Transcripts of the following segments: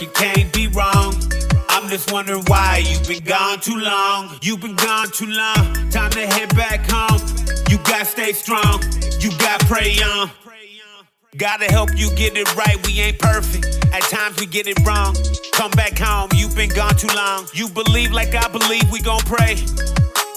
work, can't be wrong. I'm just wondering why you've been gone too long. You've been gone too long. Time to head back home. You gotta stay strong. You gotta pray on. Gotta help you get it right. We ain't perfect. At times we get it wrong. Come back home. You've been gone too long. You believe like I believe. We gon' pray.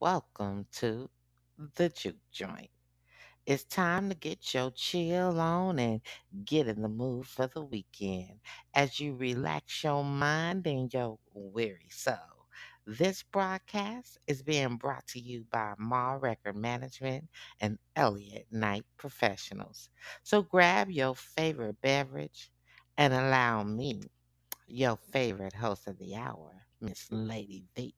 Welcome to the Juke Joint. It's time to get your chill on and get in the mood for the weekend as you relax your mind and your weary soul. This broadcast is being brought to you by Ma Record Management and Elliott Night Professionals. So grab your favorite beverage and allow me, your favorite host of the hour, Miss Lady V,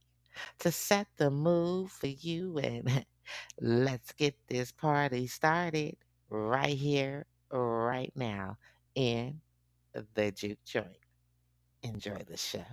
to set the mood for you and let's get this party started right here, right now in the Juke Joint. Enjoy the show.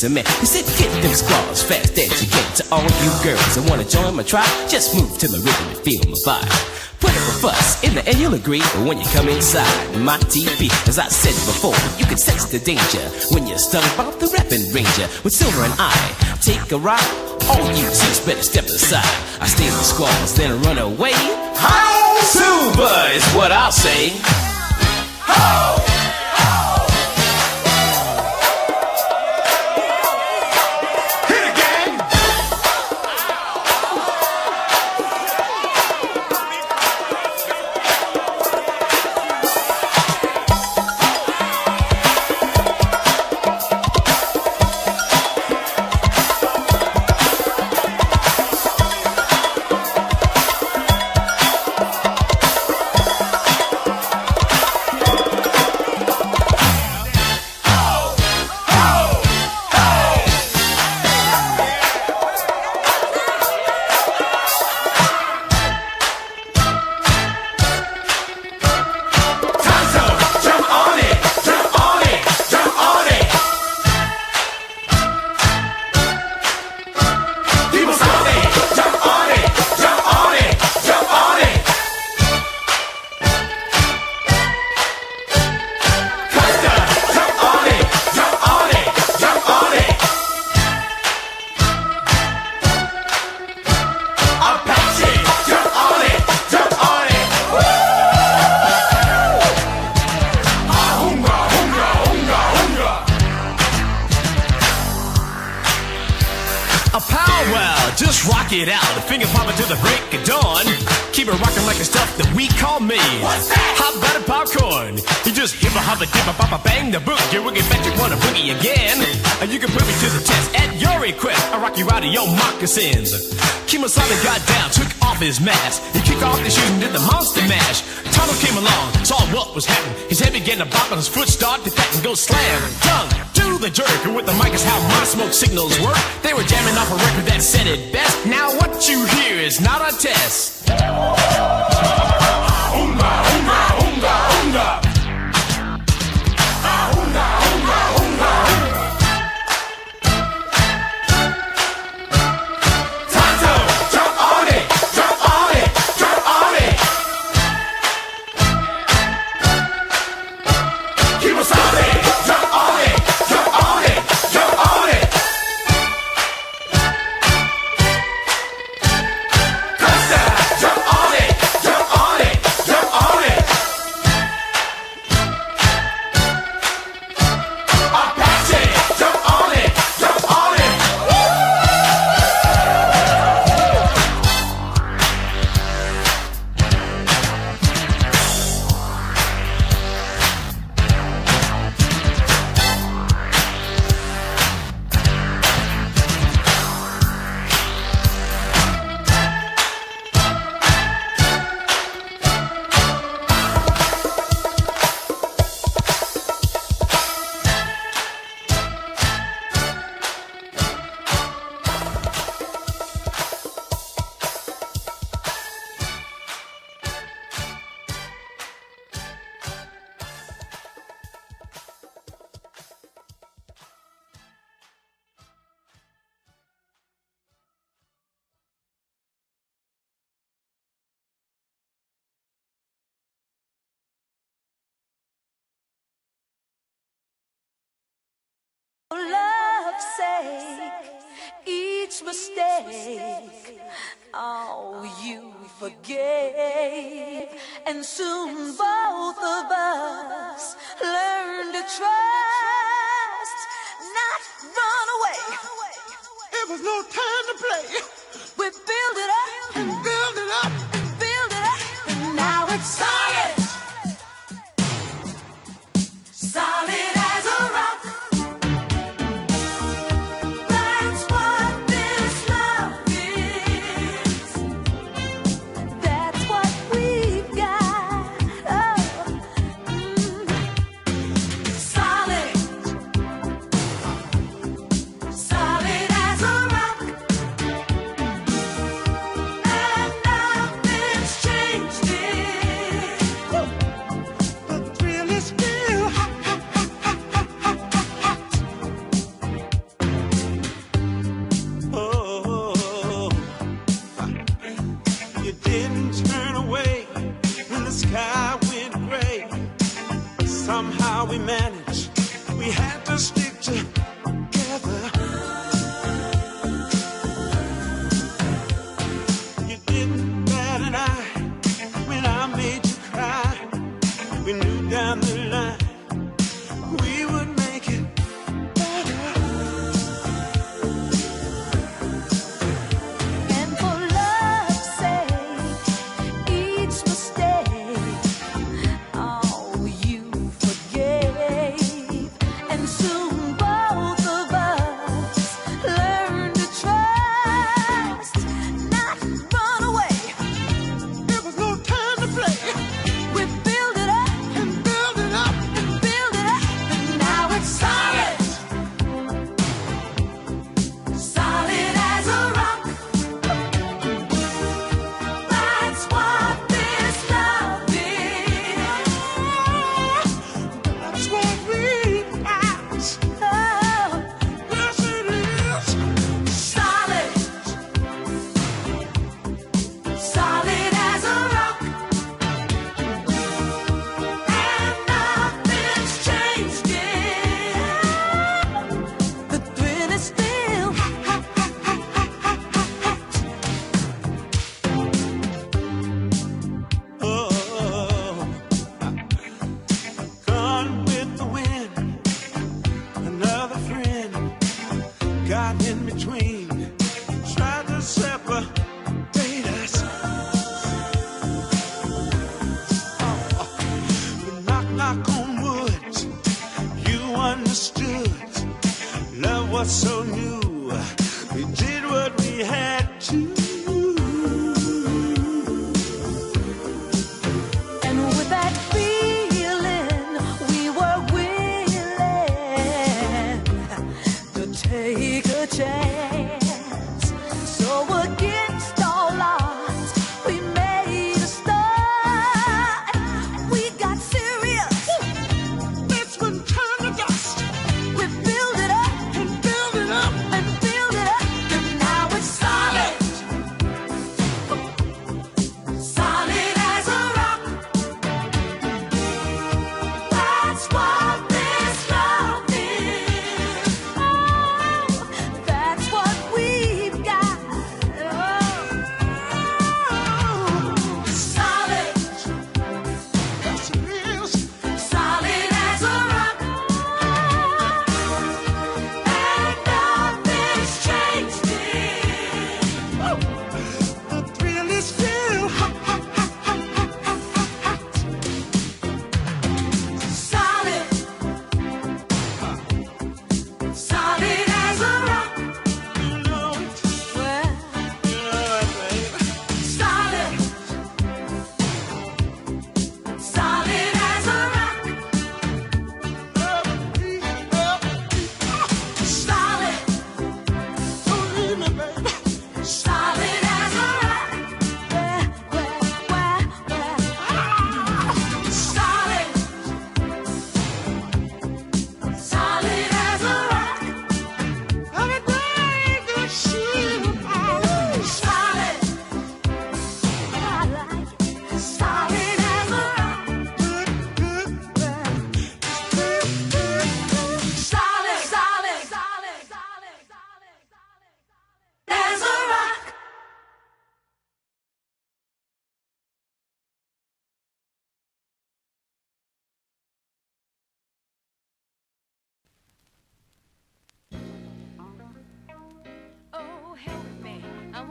Medicine man, he said get them squads fast as you can. To all you girls that wanna join my tribe, just move to my rhythm and feel my vibe. Put up a fuss, in the end you'll agree But when you come inside my TV As I said before, you can sense the danger When you're stung by the rapping ranger With Silver and I, take a ride All you chicks better step aside I in the squalls, then run away How Silver is what I'll say Hit his mask. He kicked off his shoes and did the monster mash. Tonto came along, saw what was happening. His head began to bop and his foot started to and go slam. Tongue do the jerk. And with the mic is how my smoke signals work. They were jamming off a record that said it best. mistake. Oh, you forgave. And soon both of us learned to trust, not run away. It was no time to play. We build it up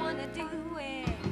wanna do it.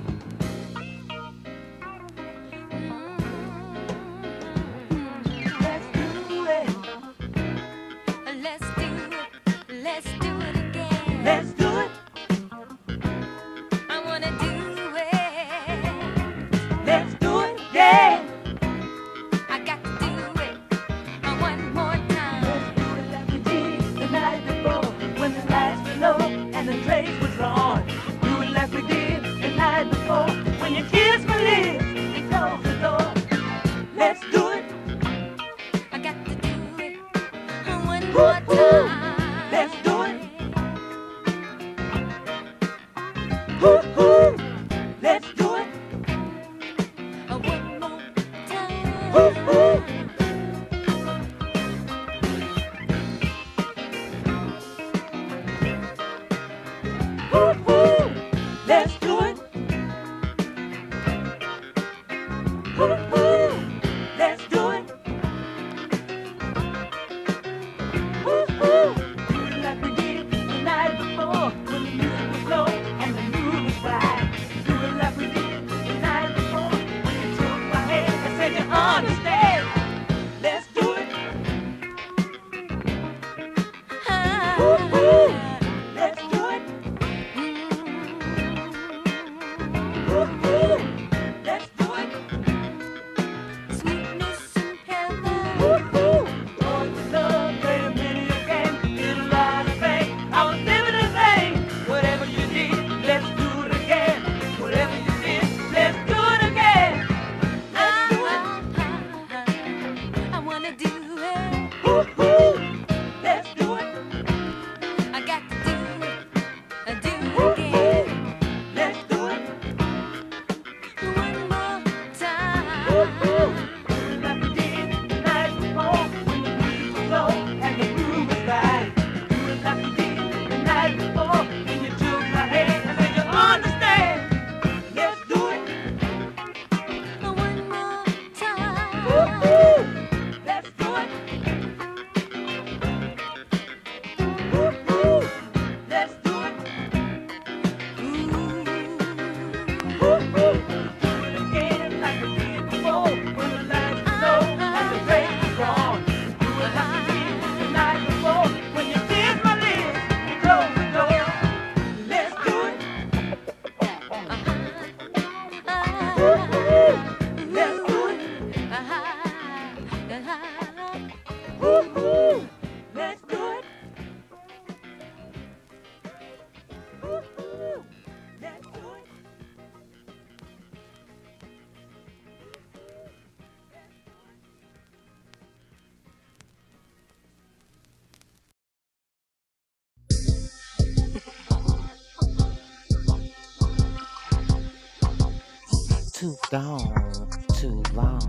gone too long.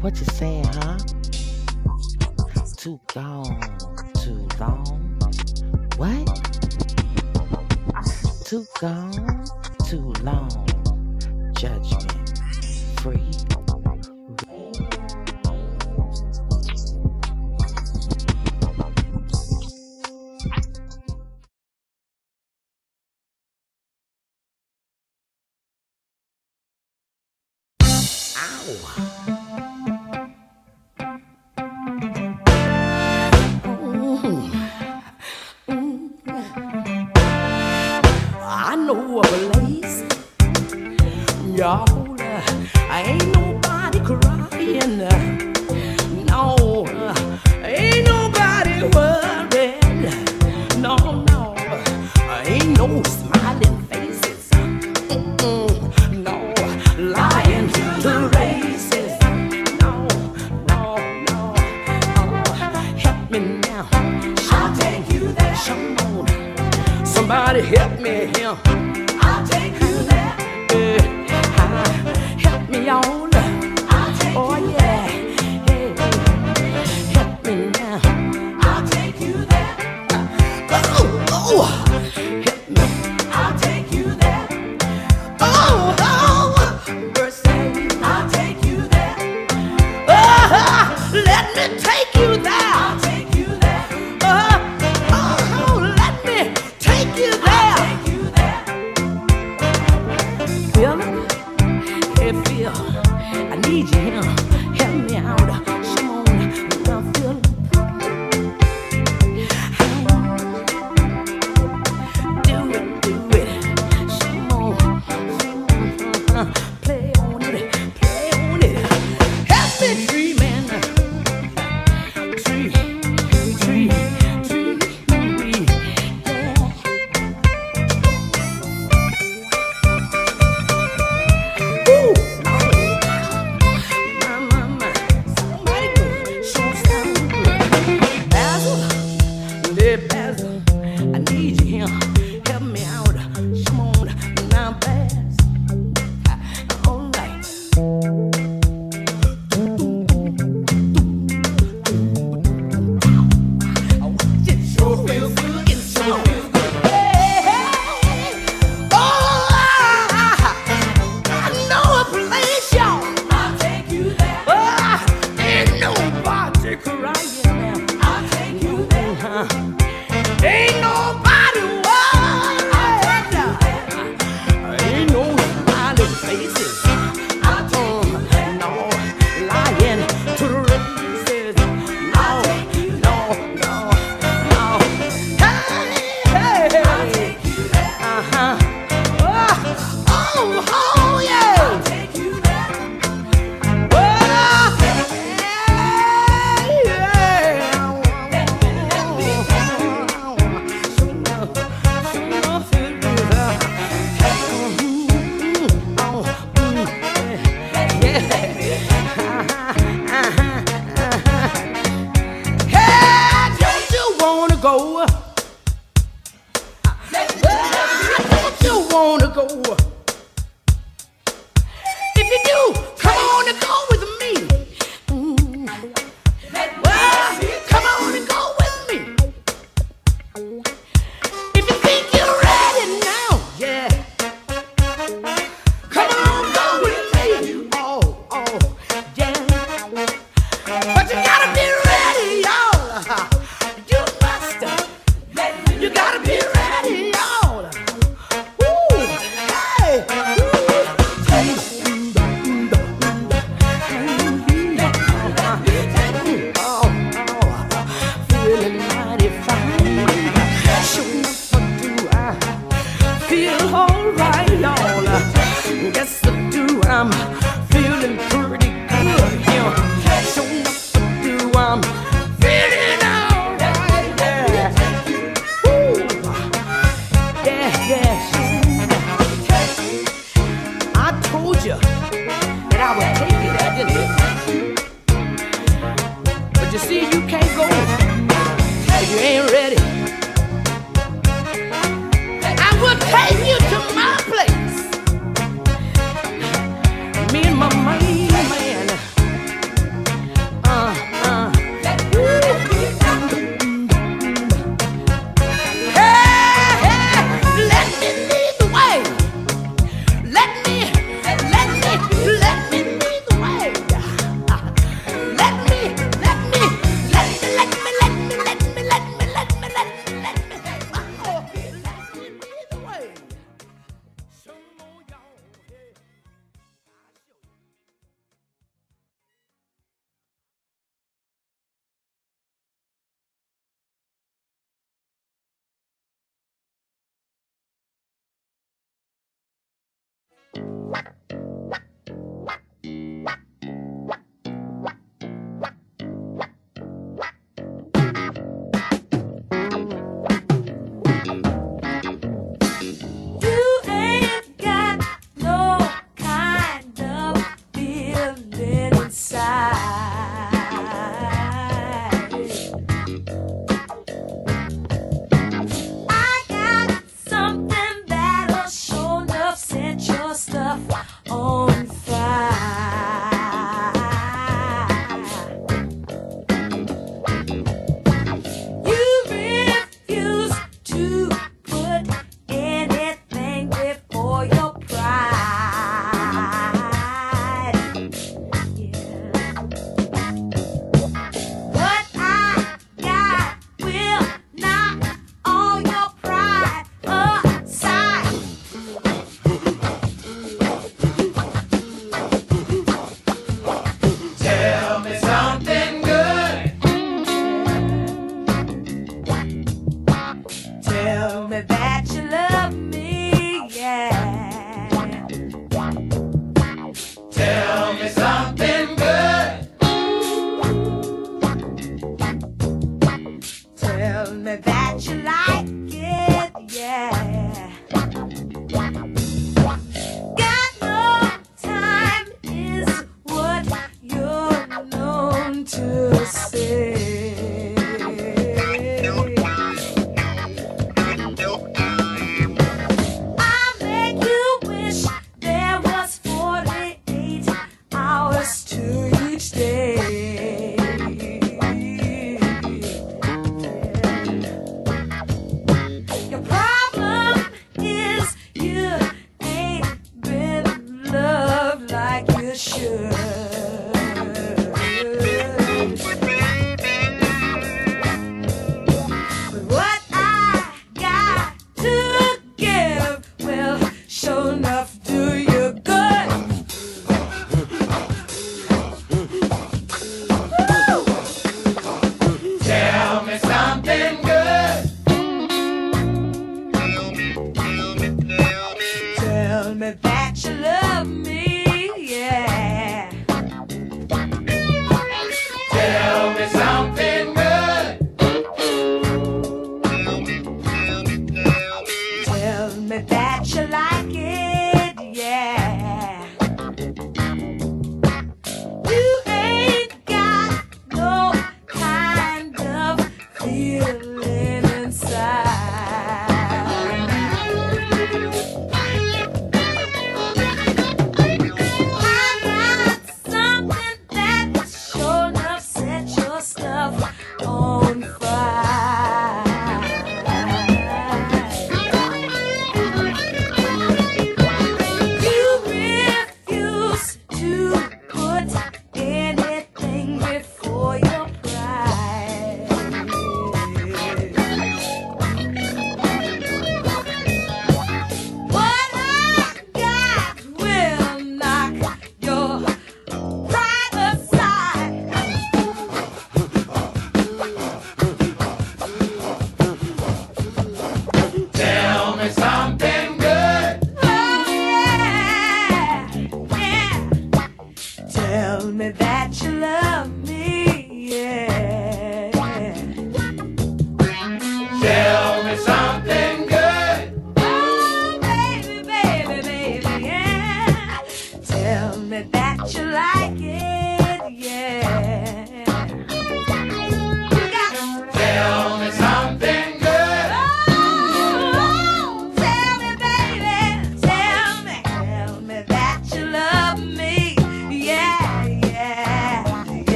What you saying, huh?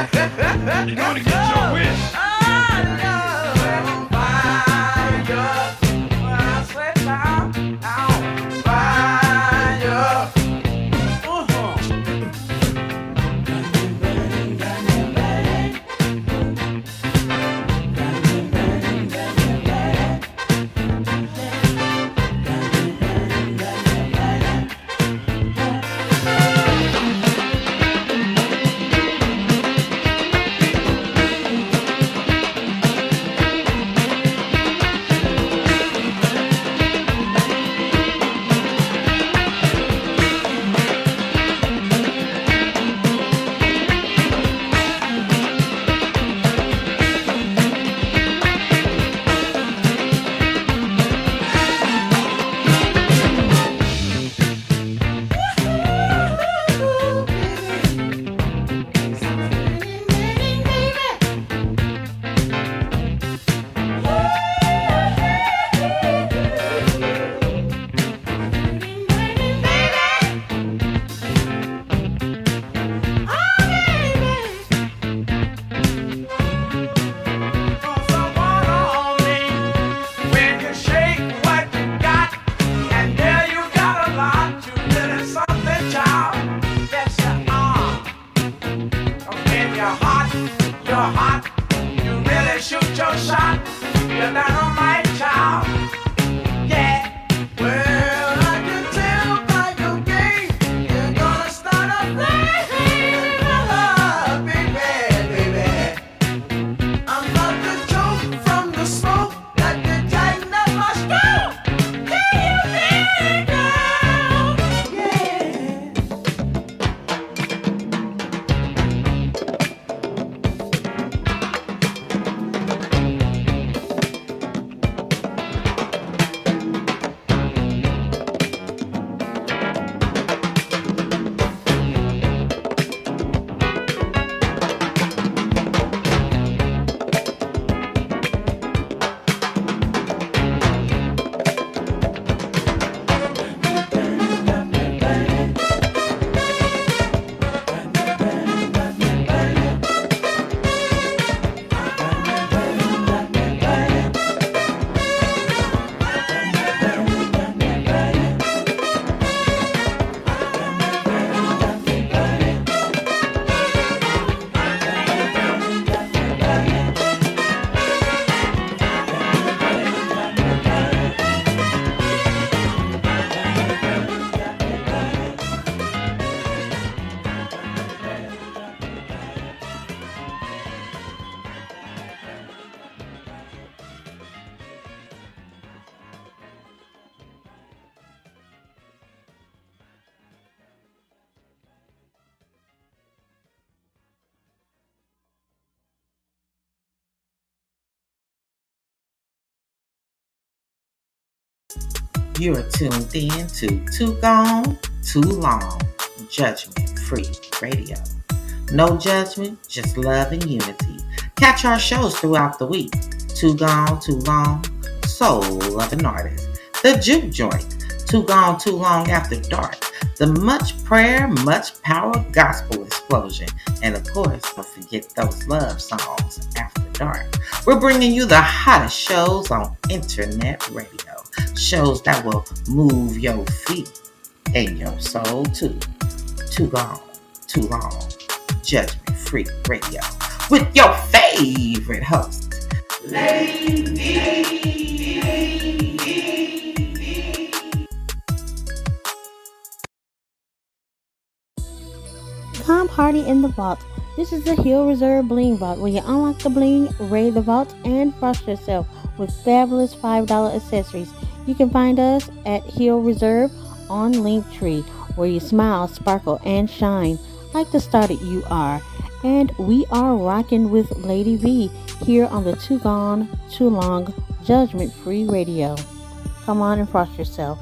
You're gonna get your wish. You are tuned in to Too Gone, Too Long, Judgment Free Radio. No judgment, just love and unity. Catch our shows throughout the week. Too Gone, Too Long, Soul of an Artist. The Juke Joint, Too Gone, Too Long After Dark. The Much Prayer, Much Power Gospel Explosion. And of course, don't forget those love songs after dark. We're bringing you the hottest shows on internet radio. Shows that will move your feet and your soul too. Too long, too long. Judgment Free Radio with your favorite host, Come party in the vault. This is the Hill Reserve Bling Vault where you unlock the bling, raid the vault, and frost yourself with fabulous $5 accessories. You can find us at Hill Reserve on Linktree where you smile, sparkle, and shine like the star that you are. And we are rocking with Lady V here on the Too Gone, Too Long Judgment Free Radio. Come on and frost yourself.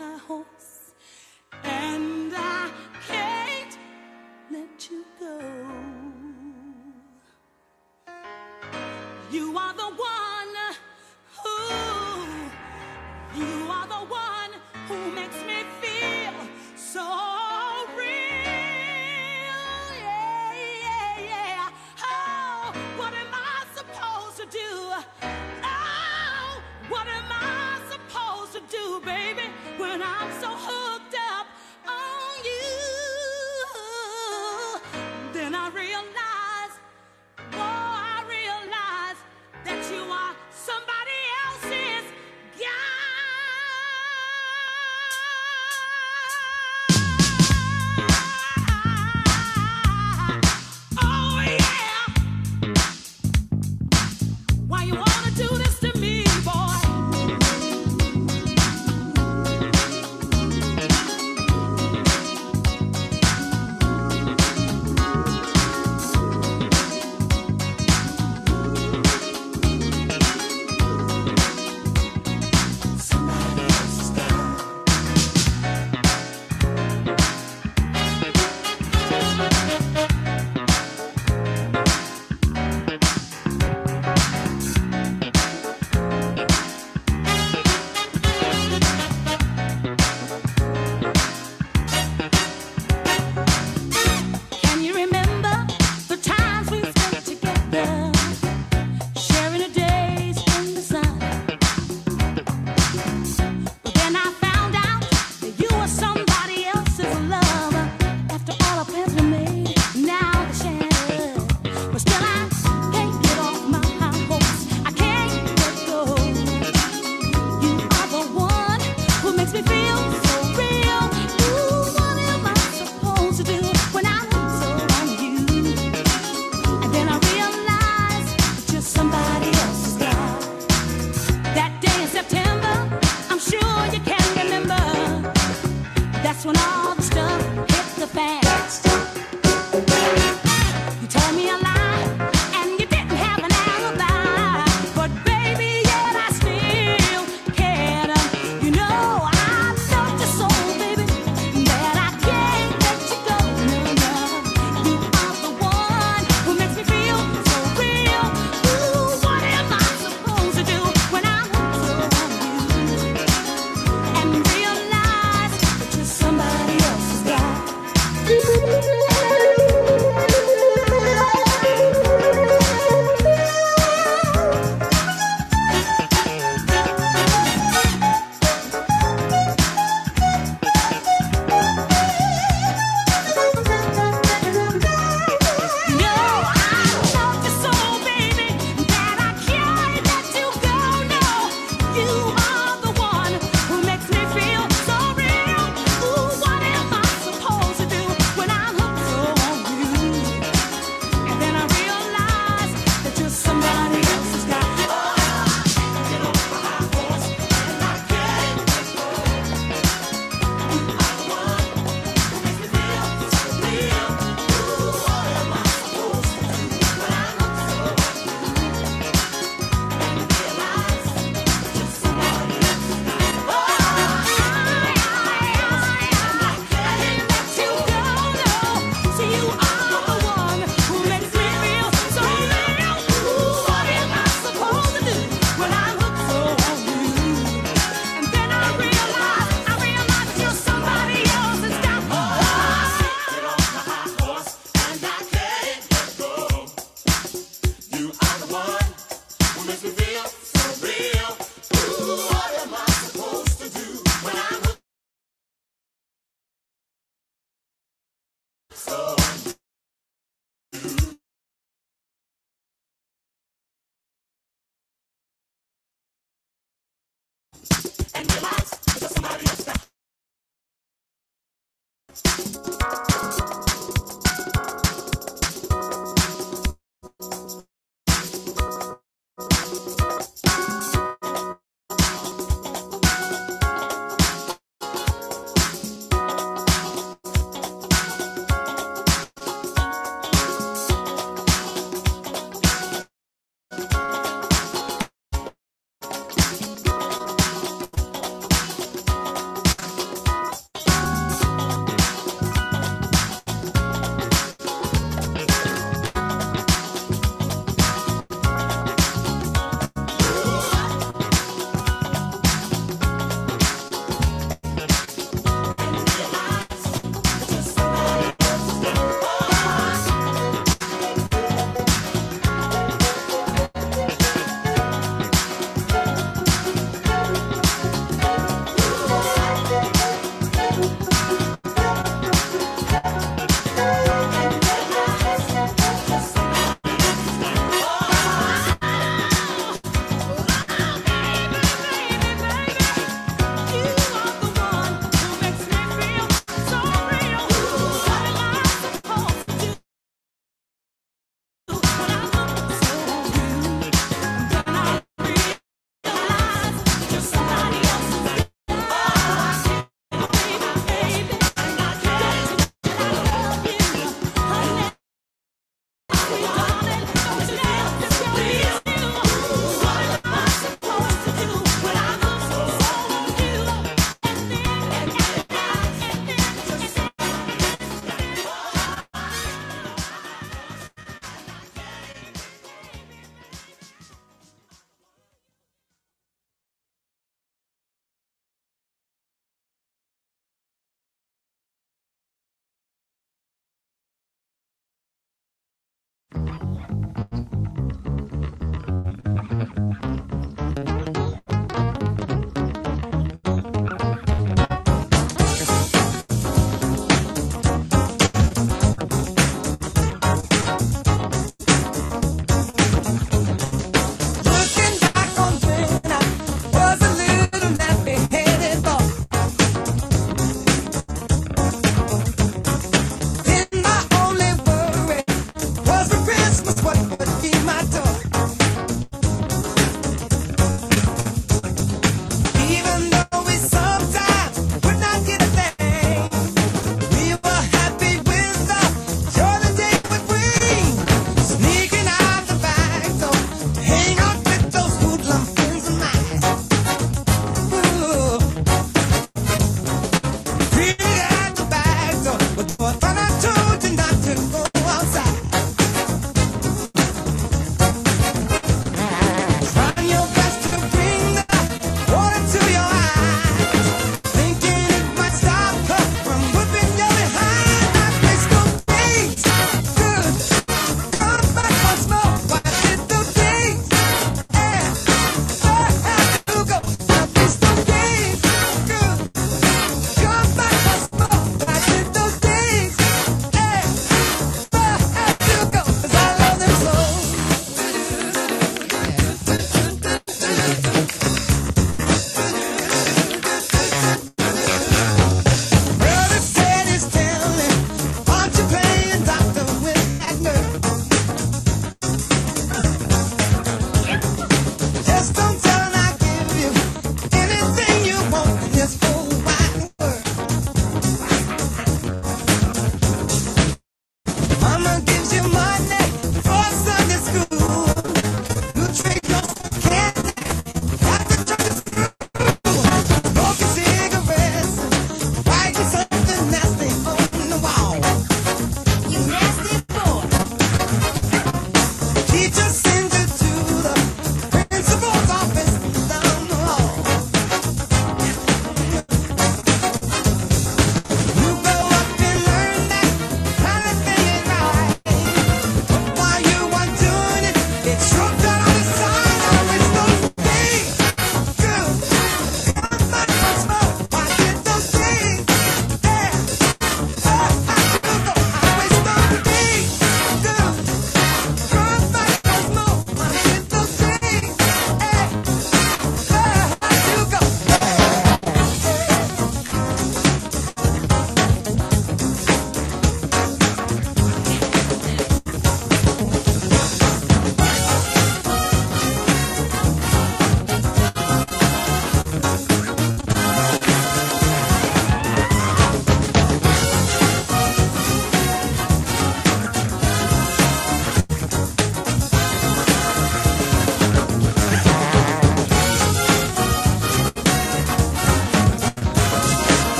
Off my makes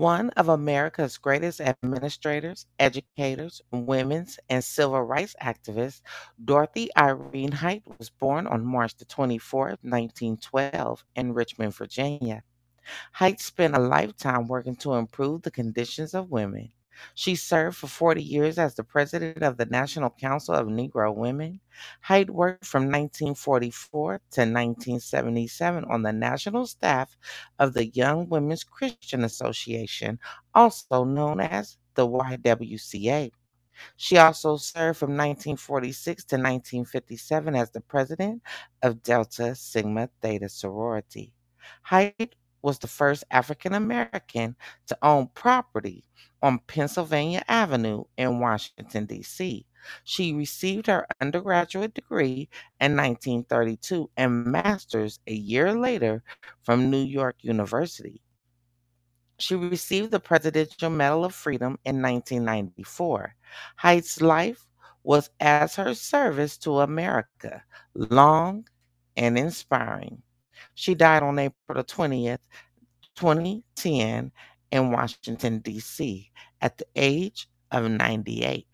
One of America's greatest administrators, educators, women's, and civil rights activists, Dorothy Irene Height was born on March the 24th, 1912, in Richmond, Virginia. Height spent a lifetime working to improve the conditions of women. She served for 40 years as the president of the National Council of Negro Women. Height worked from 1944 to 1977 on the national staff of the Young Women's Christian Association, also known as the YWCA. She also served from 1946 to 1957 as the president of Delta Sigma Theta sorority. Height was the first African American to own property on Pennsylvania Avenue in Washington, D.C. She received her undergraduate degree in 1932 and master's a year later from New York University. She received the Presidential Medal of Freedom in 1994. Height's life was as her service to America, long and inspiring. She died on April the 20th, 2010, in Washington, D.C., at the age of 98.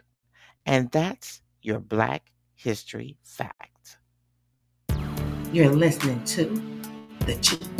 And that's your Black History Fact. You're listening to The Cheap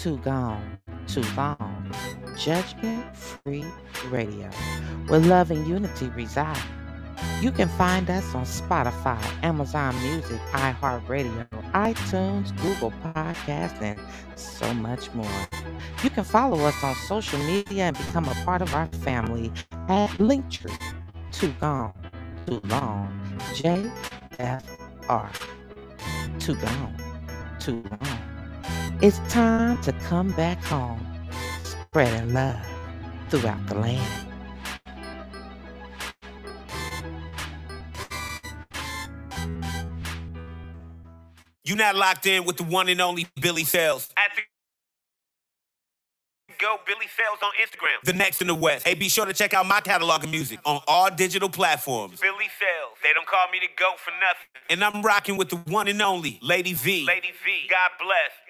too gone, too long. Judgment Free Radio, where love and unity reside. You can find us on Spotify, Amazon Music, iHeartRadio, iTunes, Google Podcasts, and so much more. You can follow us on social media and become a part of our family at Linktree. Too Gone, Too Long, JFR. Too Gone, Too Long. It's time to come back home, spreading love throughout the land. You're not locked in with the one and only Billy Sales. Go Billy Sales on Instagram. The next in the West. Hey, be sure to check out my catalog of music on all digital platforms. Billy Sales. They don't call me the GOAT for nothing. And I'm rocking with the one and only Lady V. Lady V. God bless.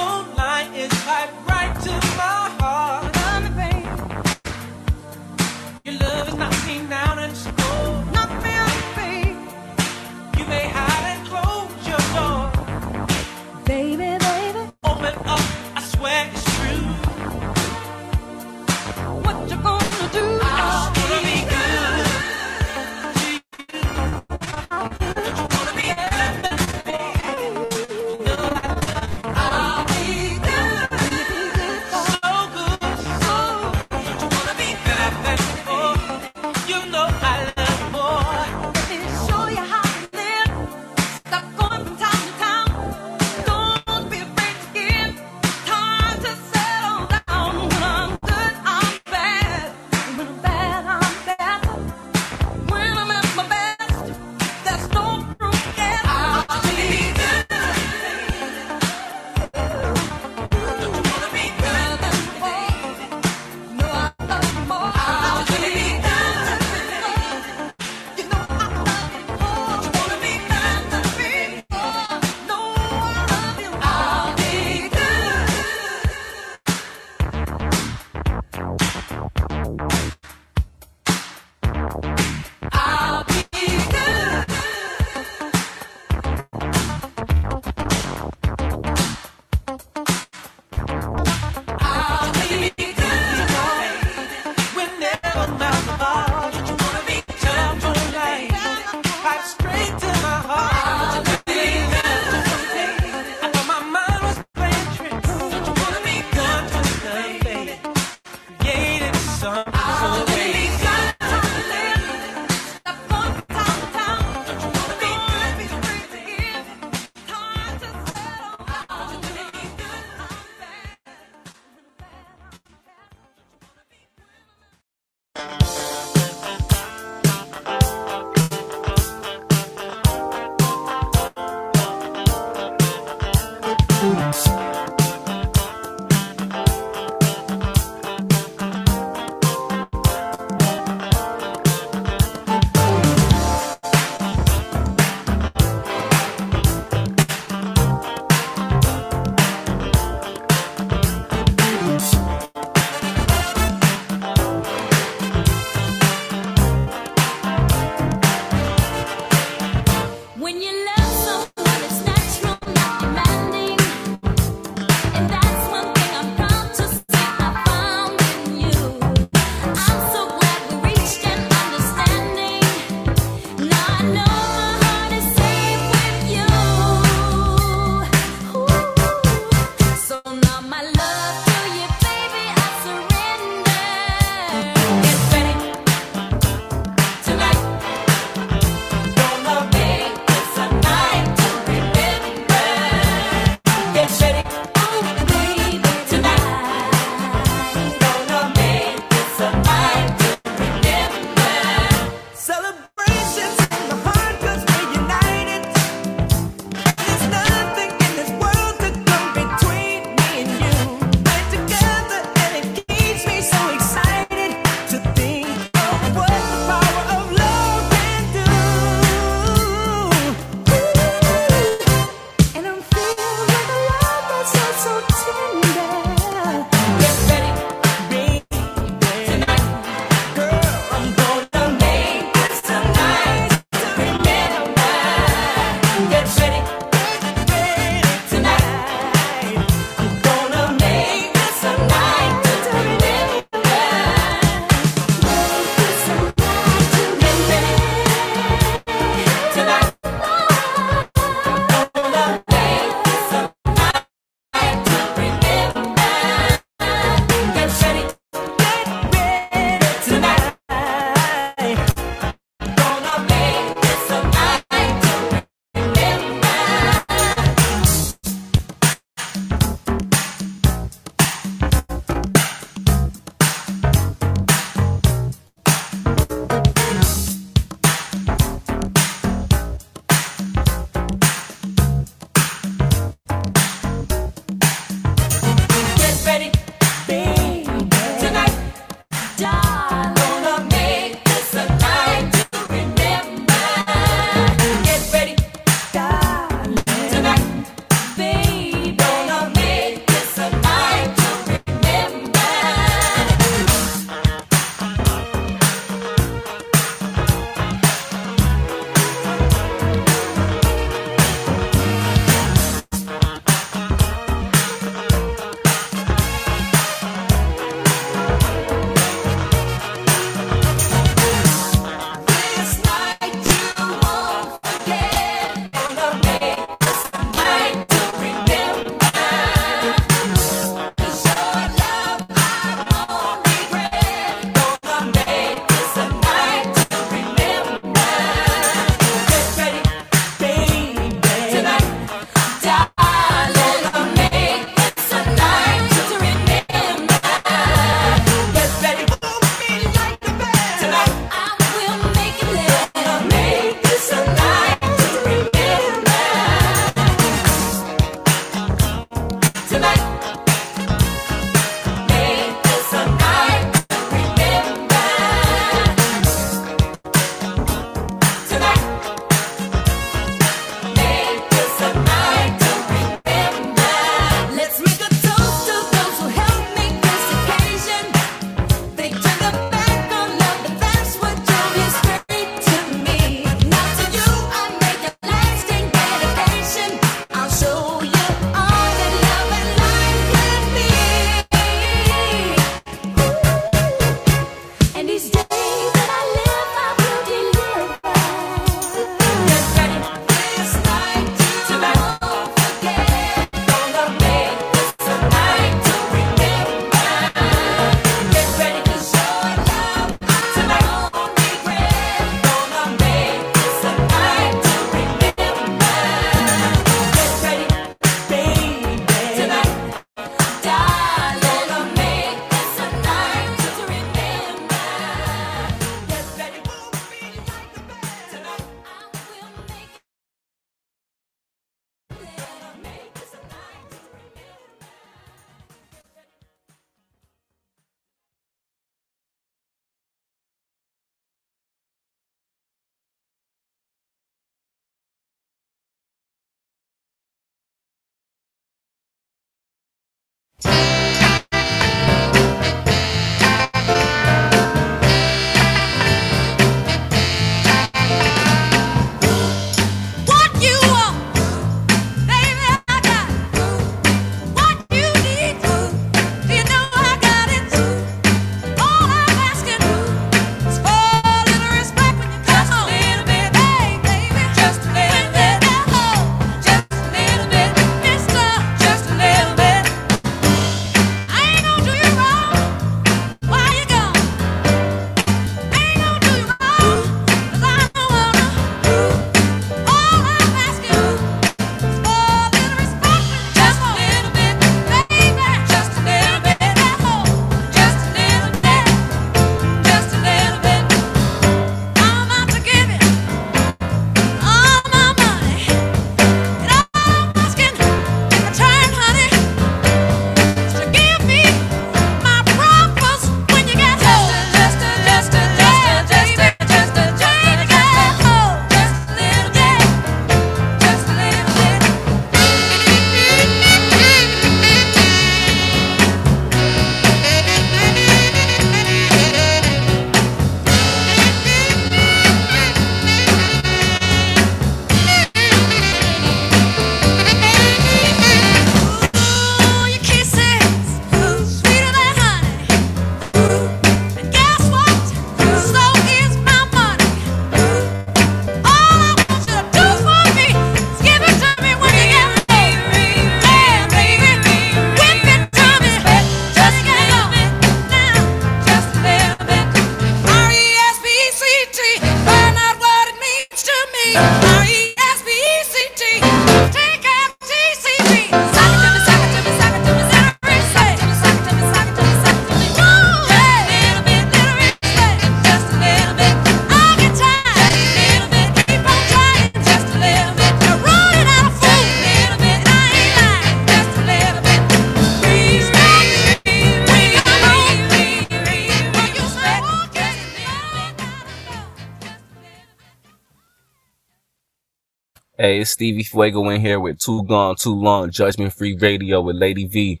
It's Stevie Fuego in here with Too Gone Too Long Judgment Free Radio with Lady V.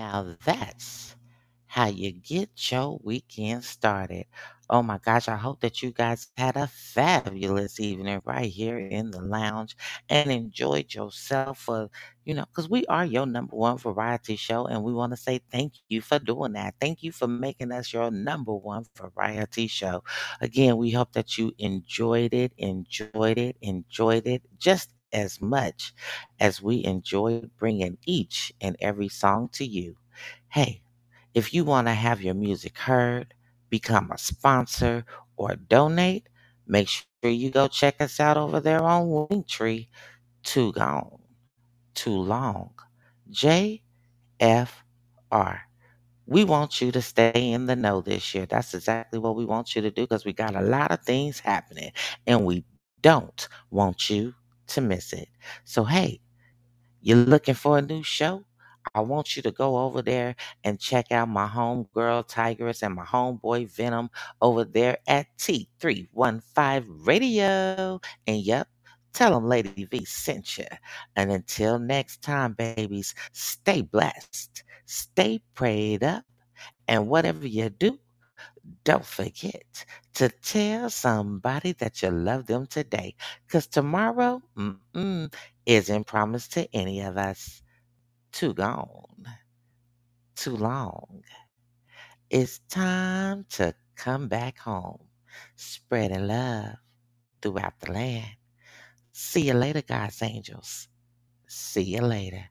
Now that's how you get your weekend started. Oh my gosh, I hope that you guys had a fabulous evening right here in the lounge and enjoyed yourself for, you know, because we are your number one variety show and we want to say thank you for doing that. Thank you for making us your number one variety show. Again, we hope that you enjoyed it, enjoyed it, enjoyed it just as much as we enjoy bringing each and every song to you. Hey, if you want to have your music heard, become a sponsor, or donate, make sure you go check us out over there on Linktree. Too gone, too long. JFR. We want you to stay in the know this year. That's exactly what we want you to do because we got a lot of things happening and we don't want you to miss it. So, hey, you're looking for a new show? I want you to go over there and check out my homegirl Tigress and my homeboy Venom over there at T315 Radio. And yep, tell them Lady V sent you. And until next time, babies, stay blessed, stay prayed up, and whatever you do, don't forget to tell somebody that you love them today. Because tomorrow mm-mm, isn't promised to any of us. Too gone, too long. It's time to come back home, spreading love throughout the land. See you later, God's angels. See you later.